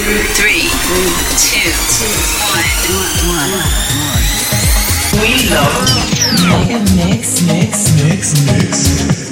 Three, two, one. We love Mix, Mix, Mix, Mix.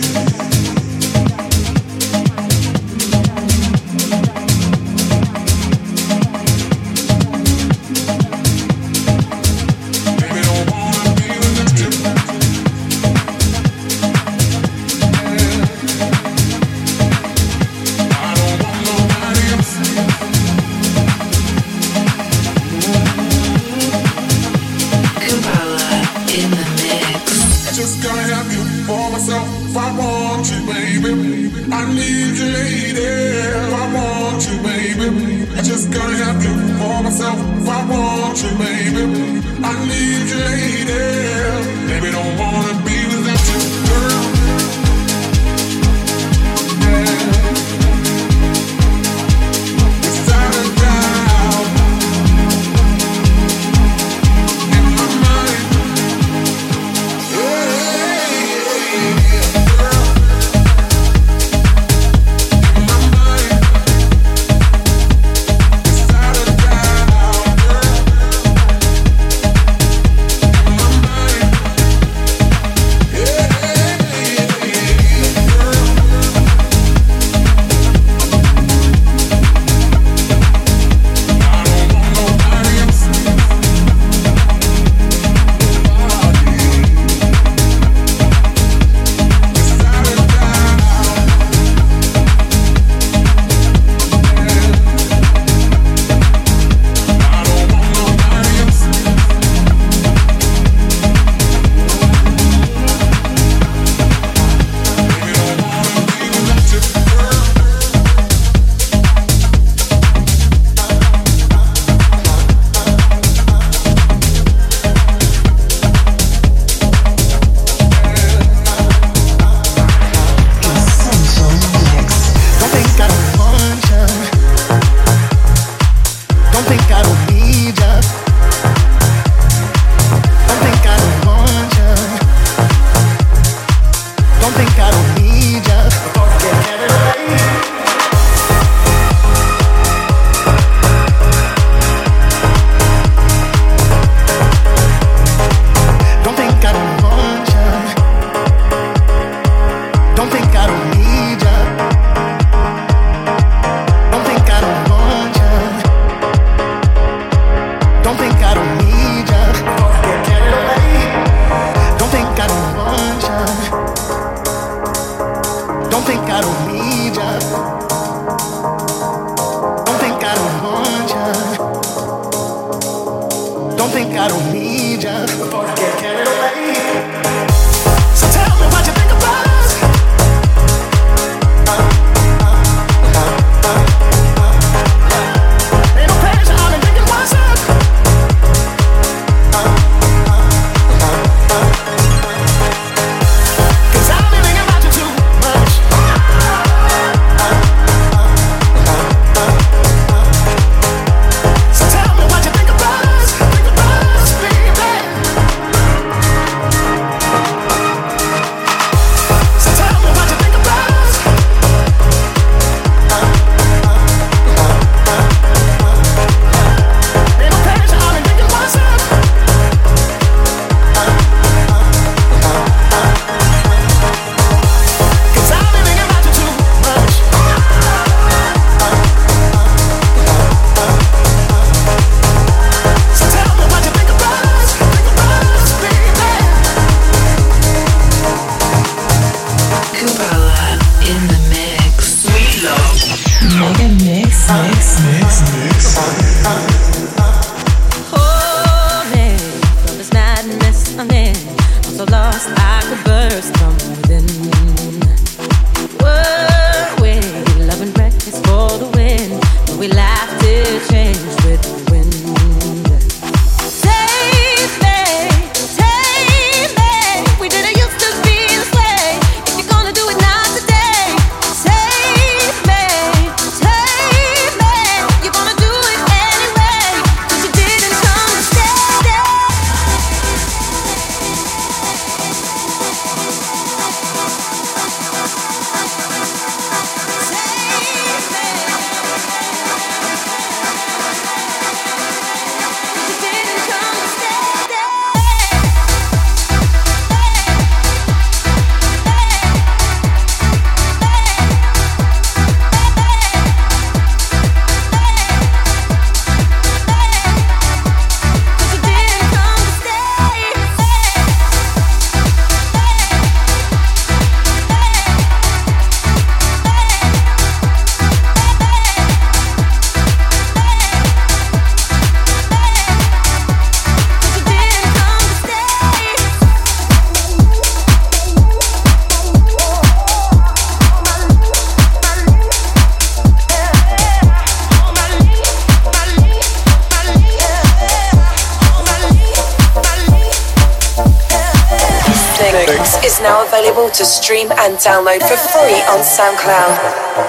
Stream and download for free on SoundCloud.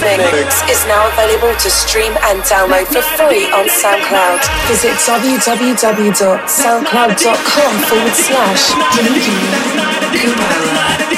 Mix is now available to stream and download for free on SoundCloud. Visit www.soundcloud.com forward slash Kumara.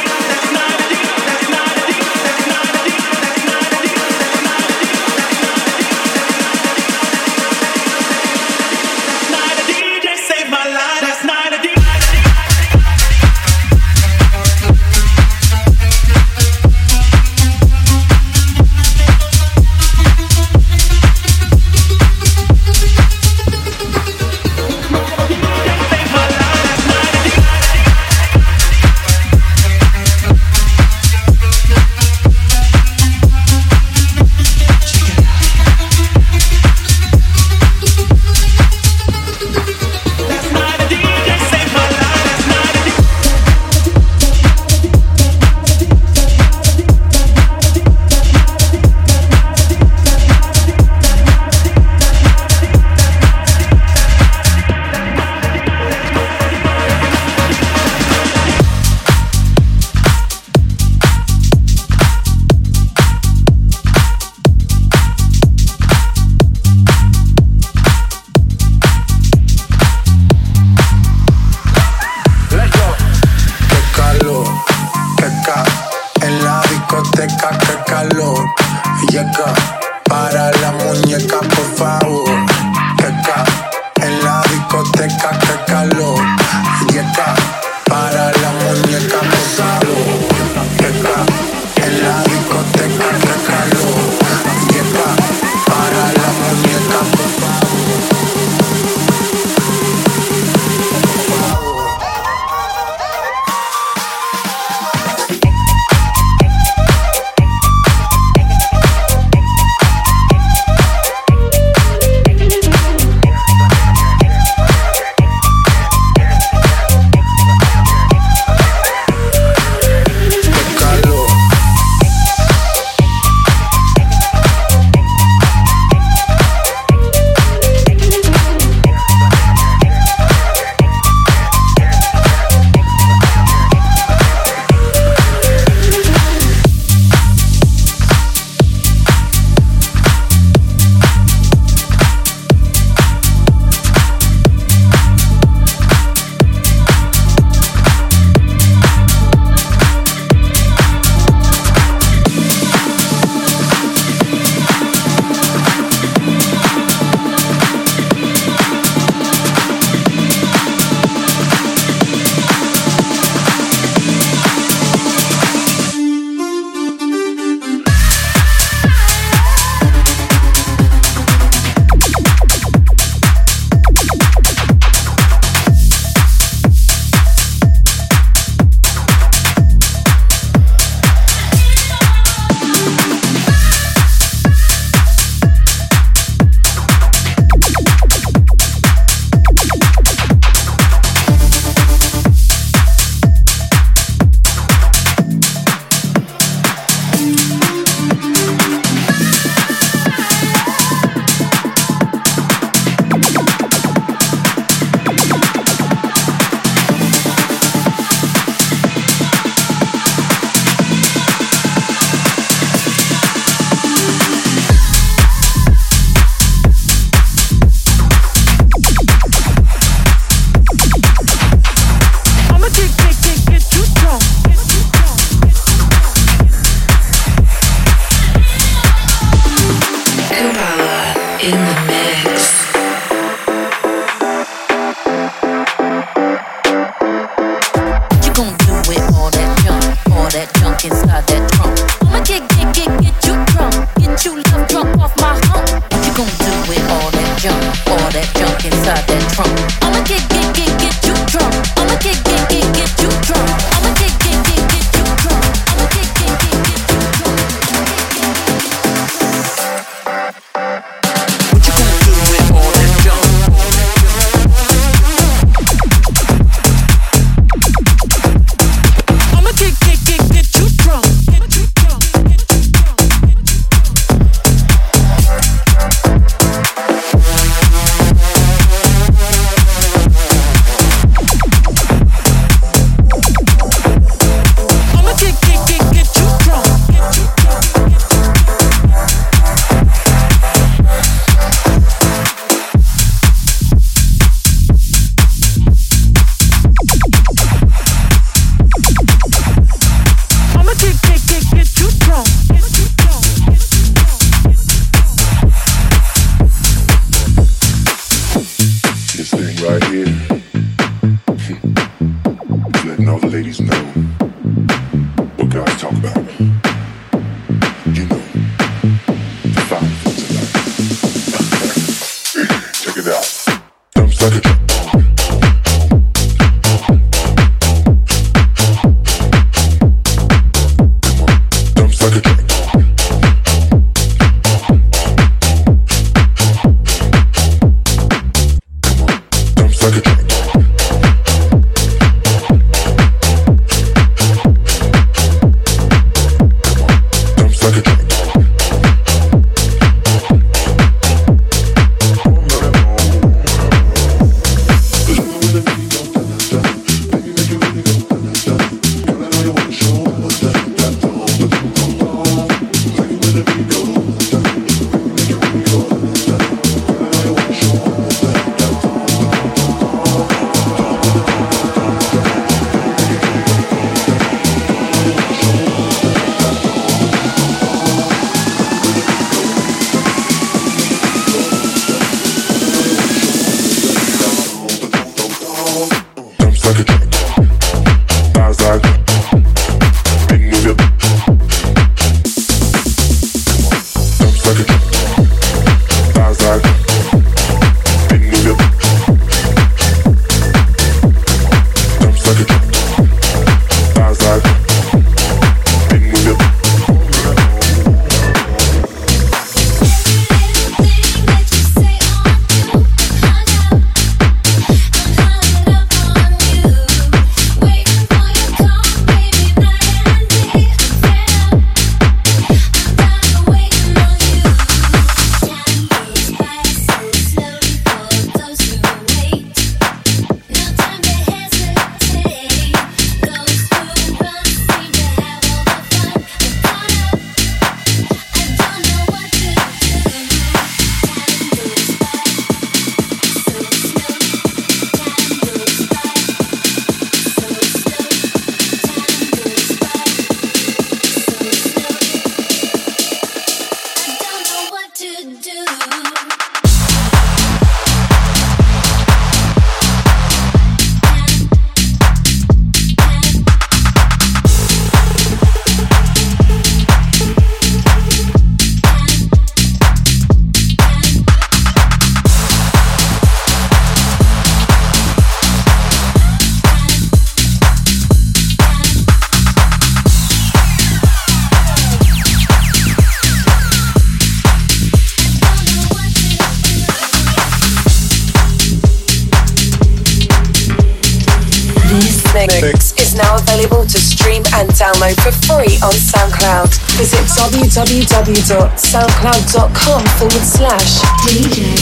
www.soundcloud.com forward slash DJ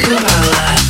Corolla.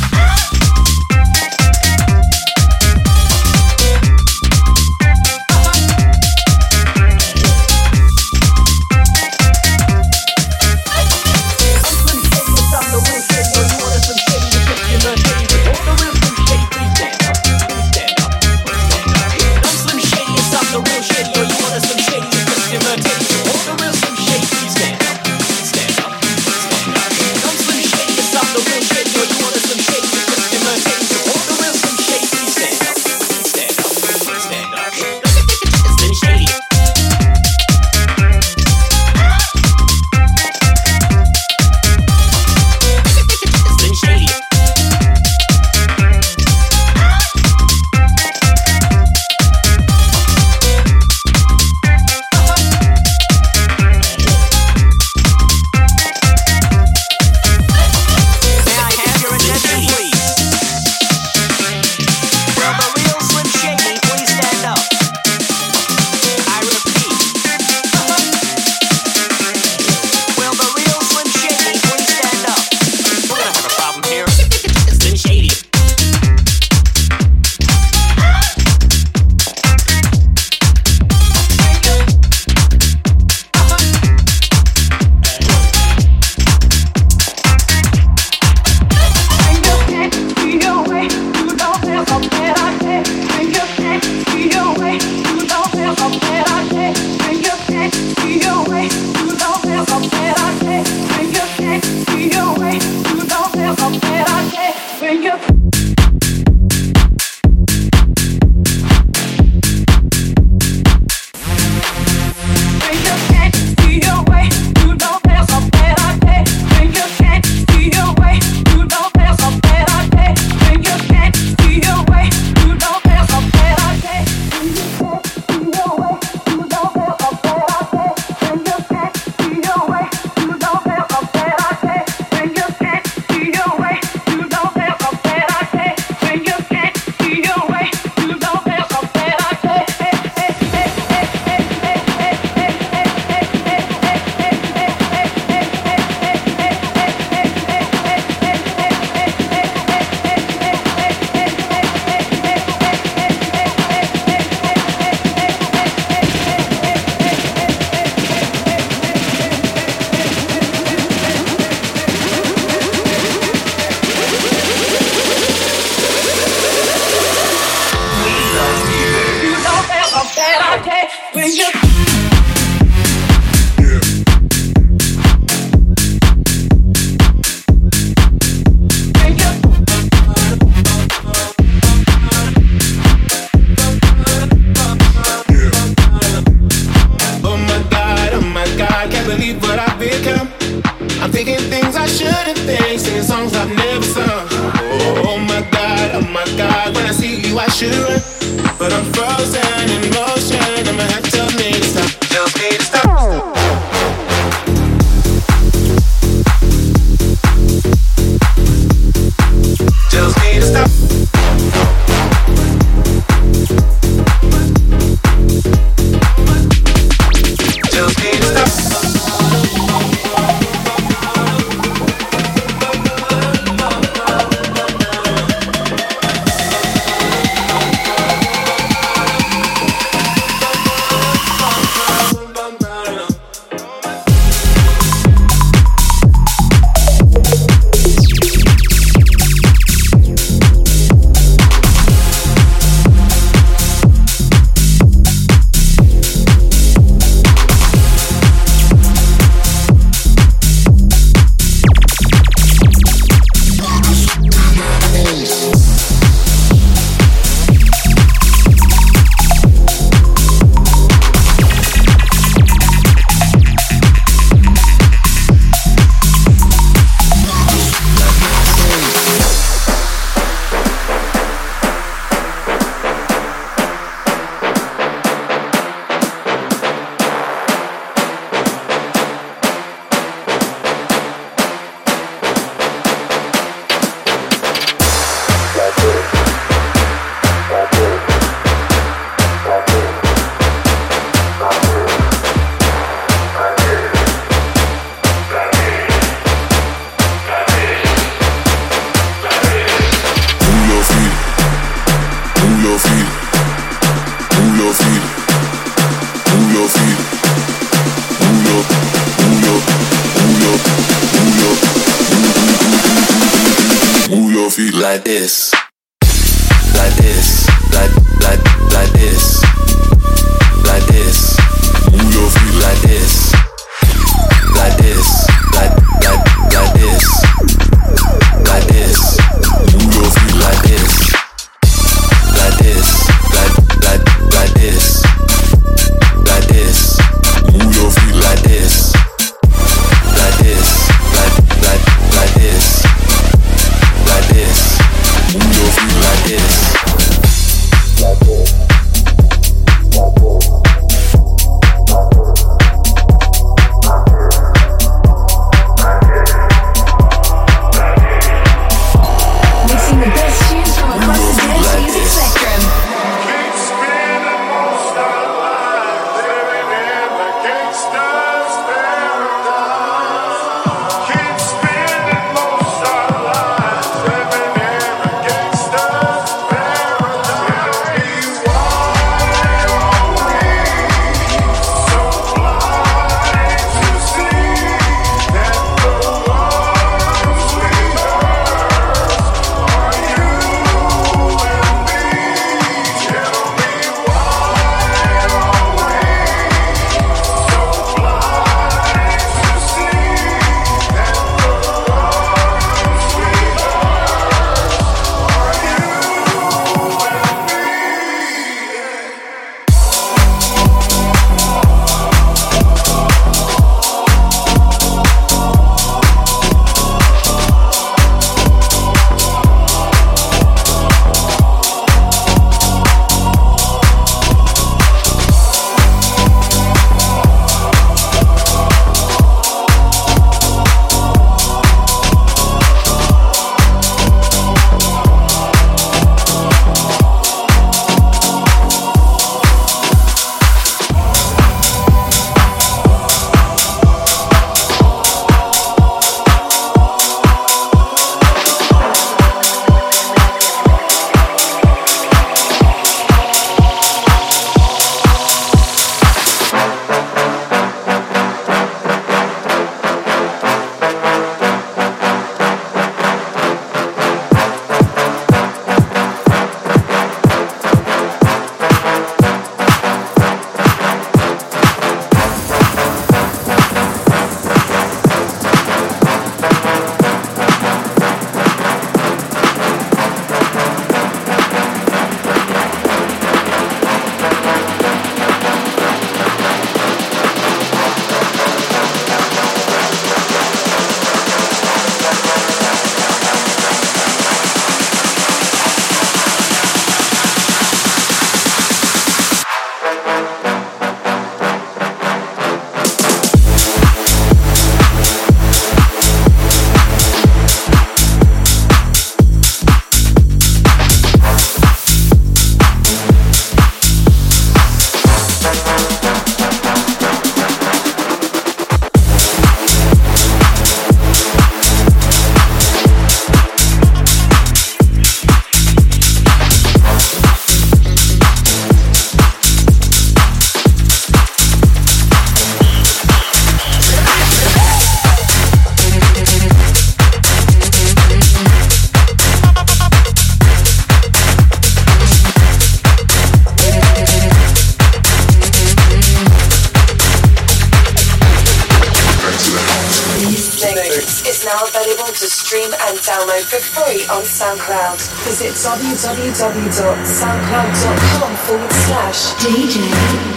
Visit www.soundcloud.com forward slash DJ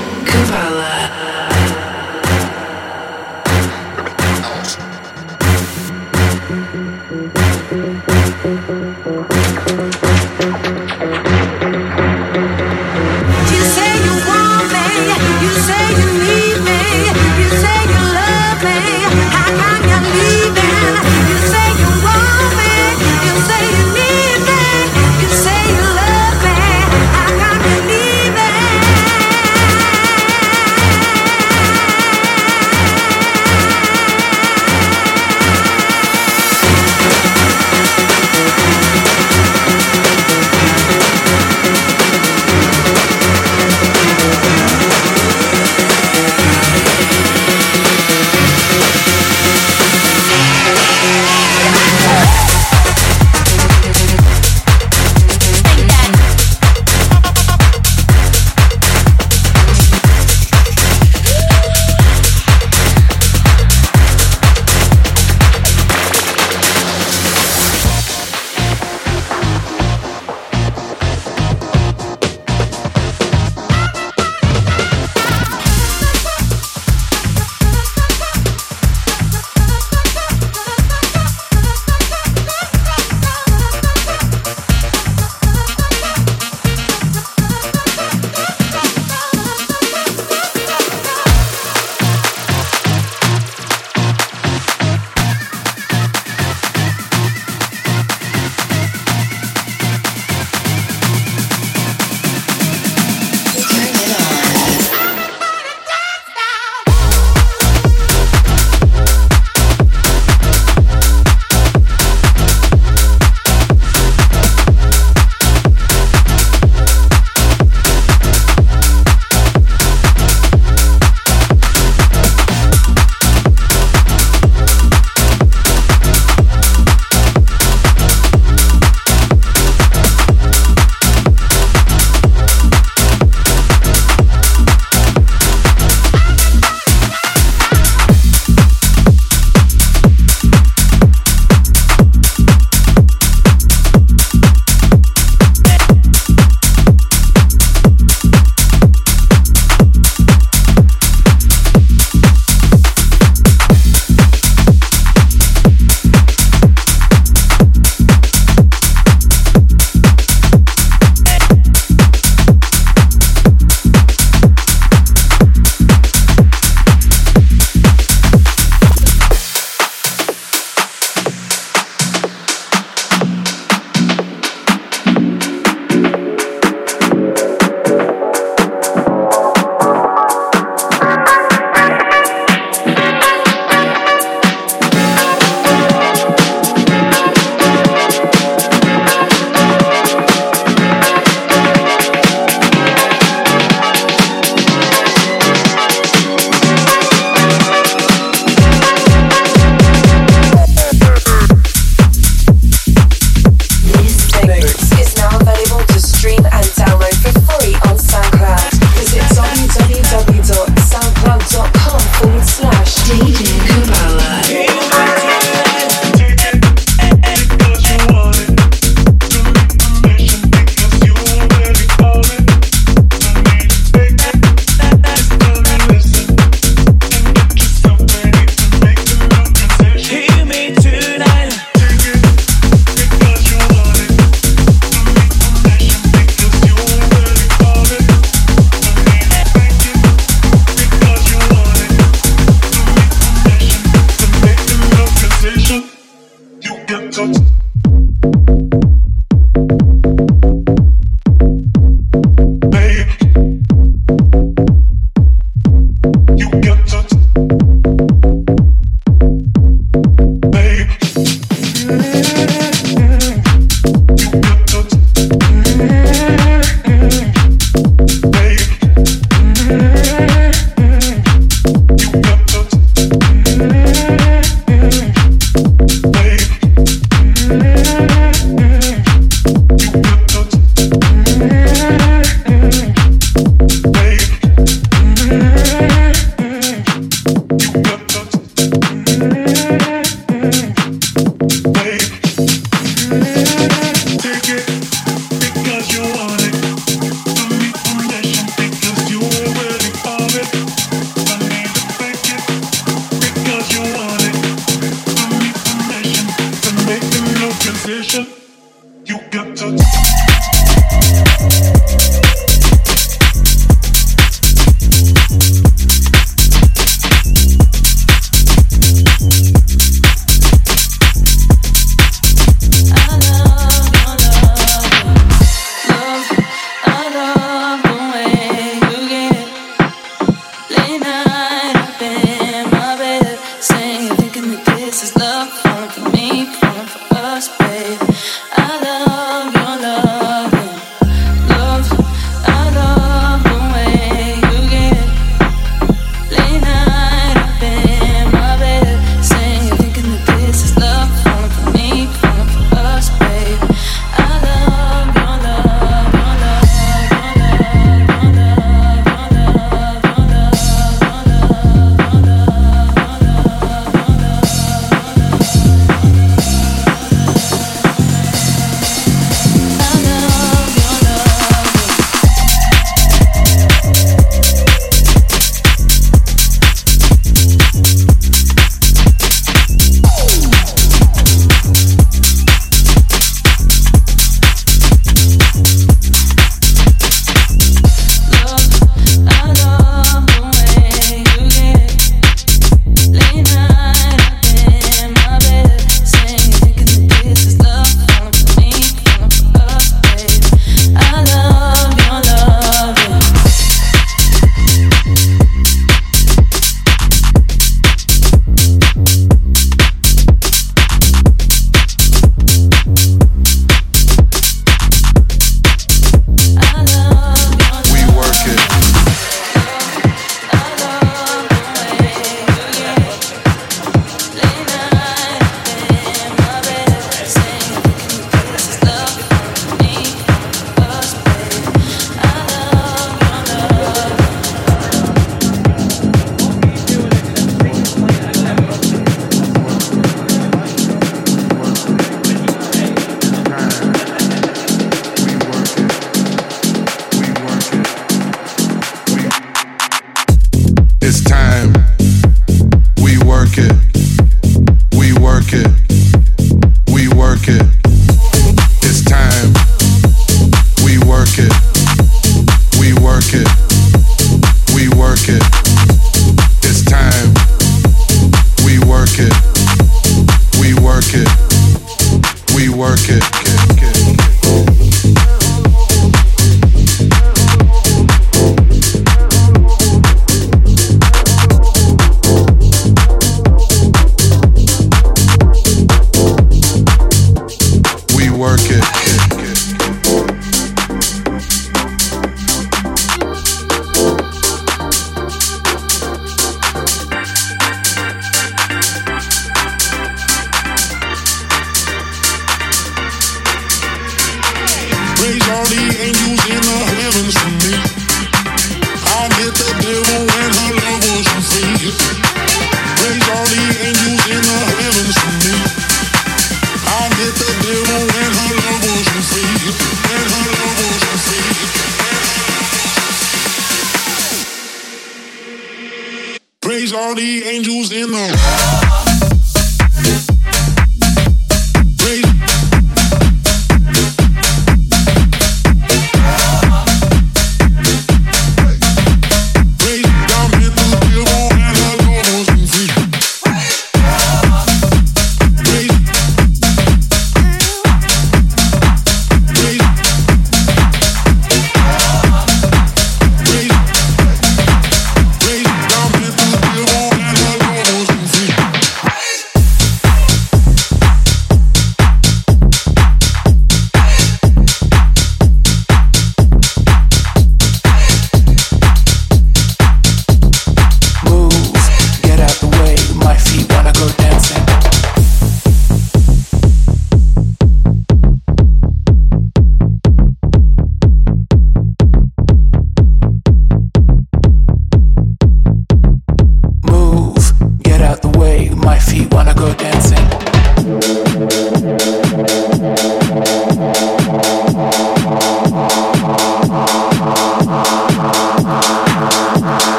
all the angels in the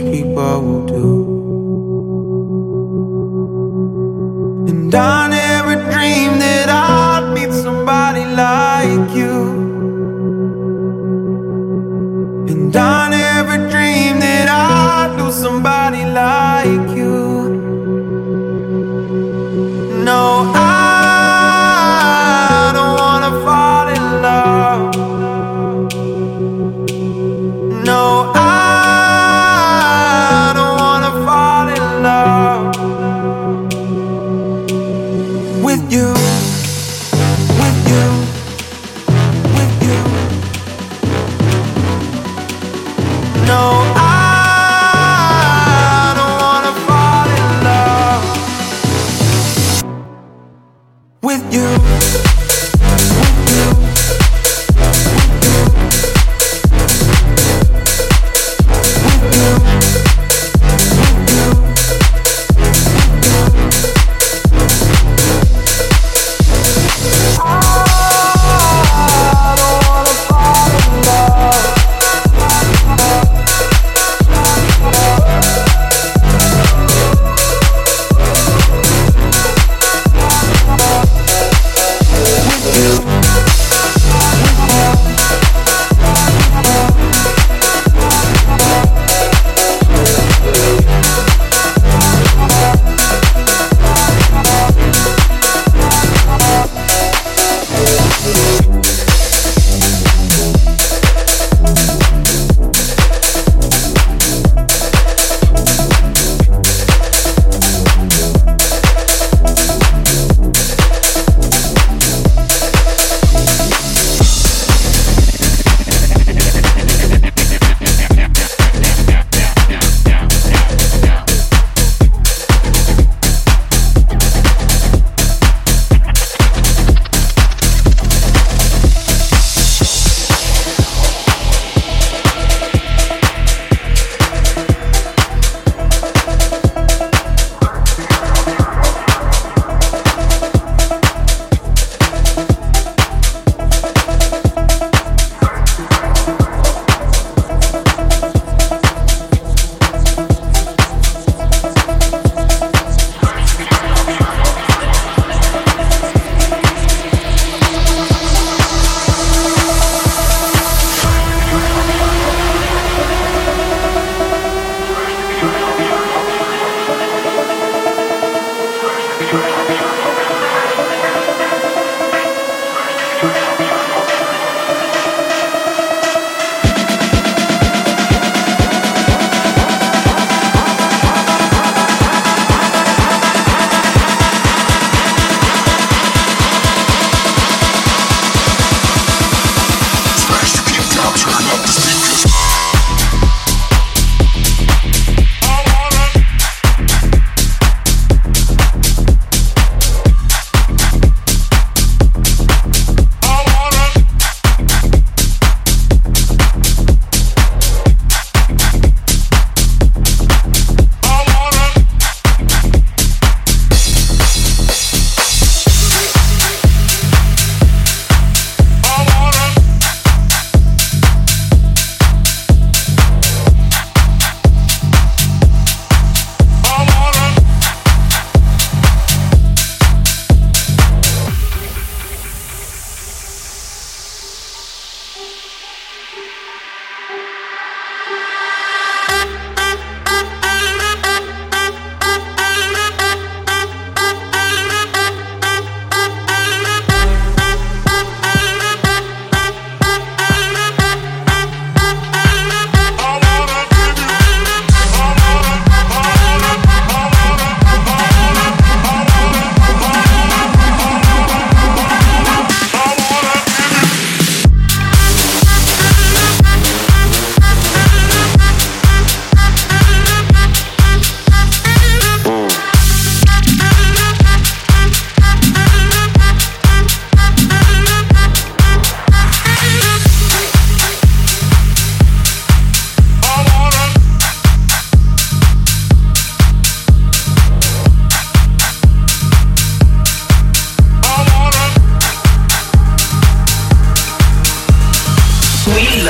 foolish people will do. And I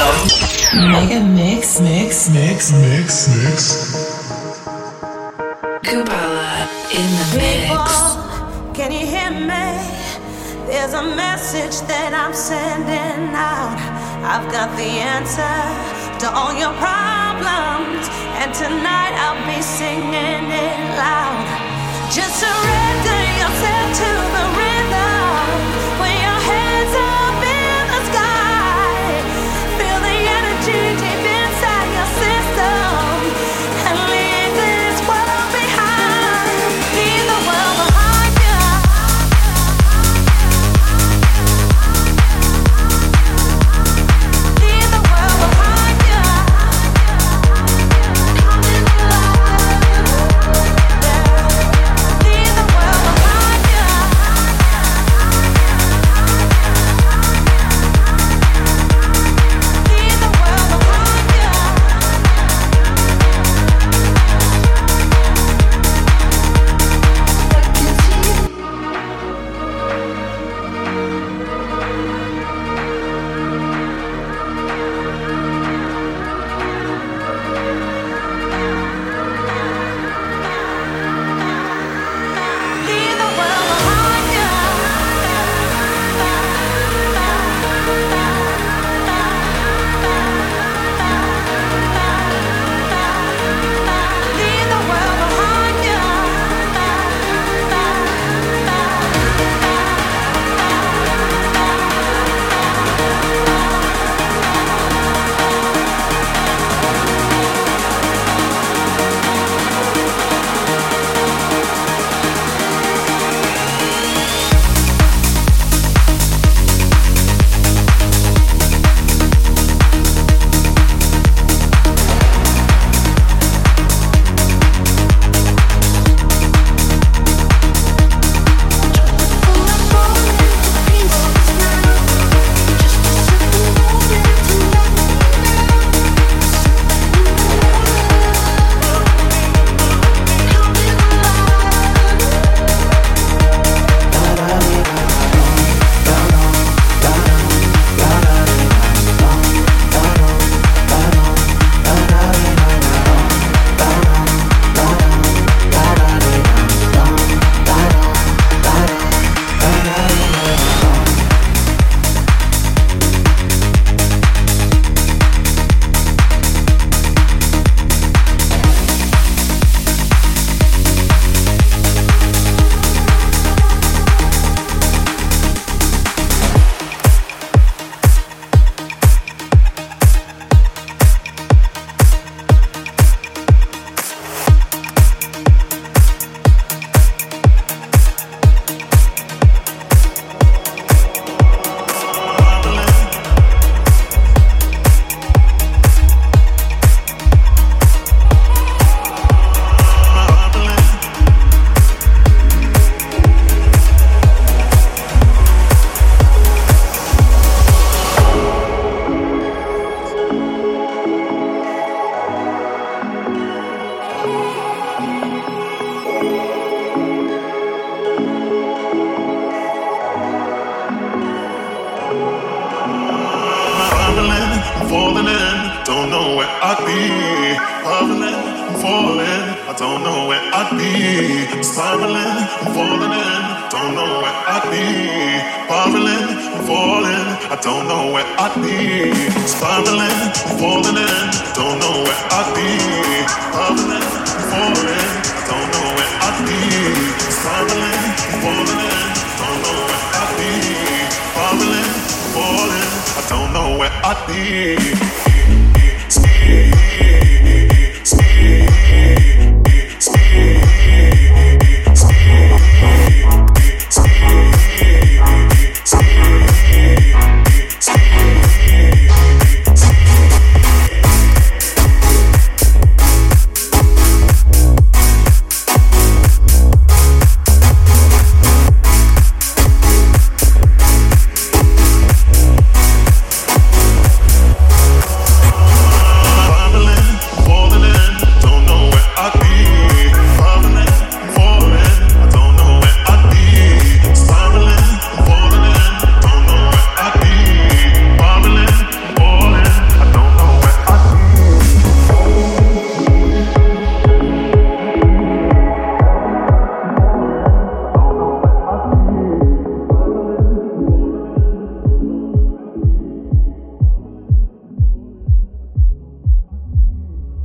Love. Mega Mix, Mix, Mix, Mix, Mix. Kubala in the People, mix. Can you hear me? There's a message that I'm sending out. I've got the answer to all your problems, and tonight I'll be singing it loud. Just surrender yourself to the rhythm.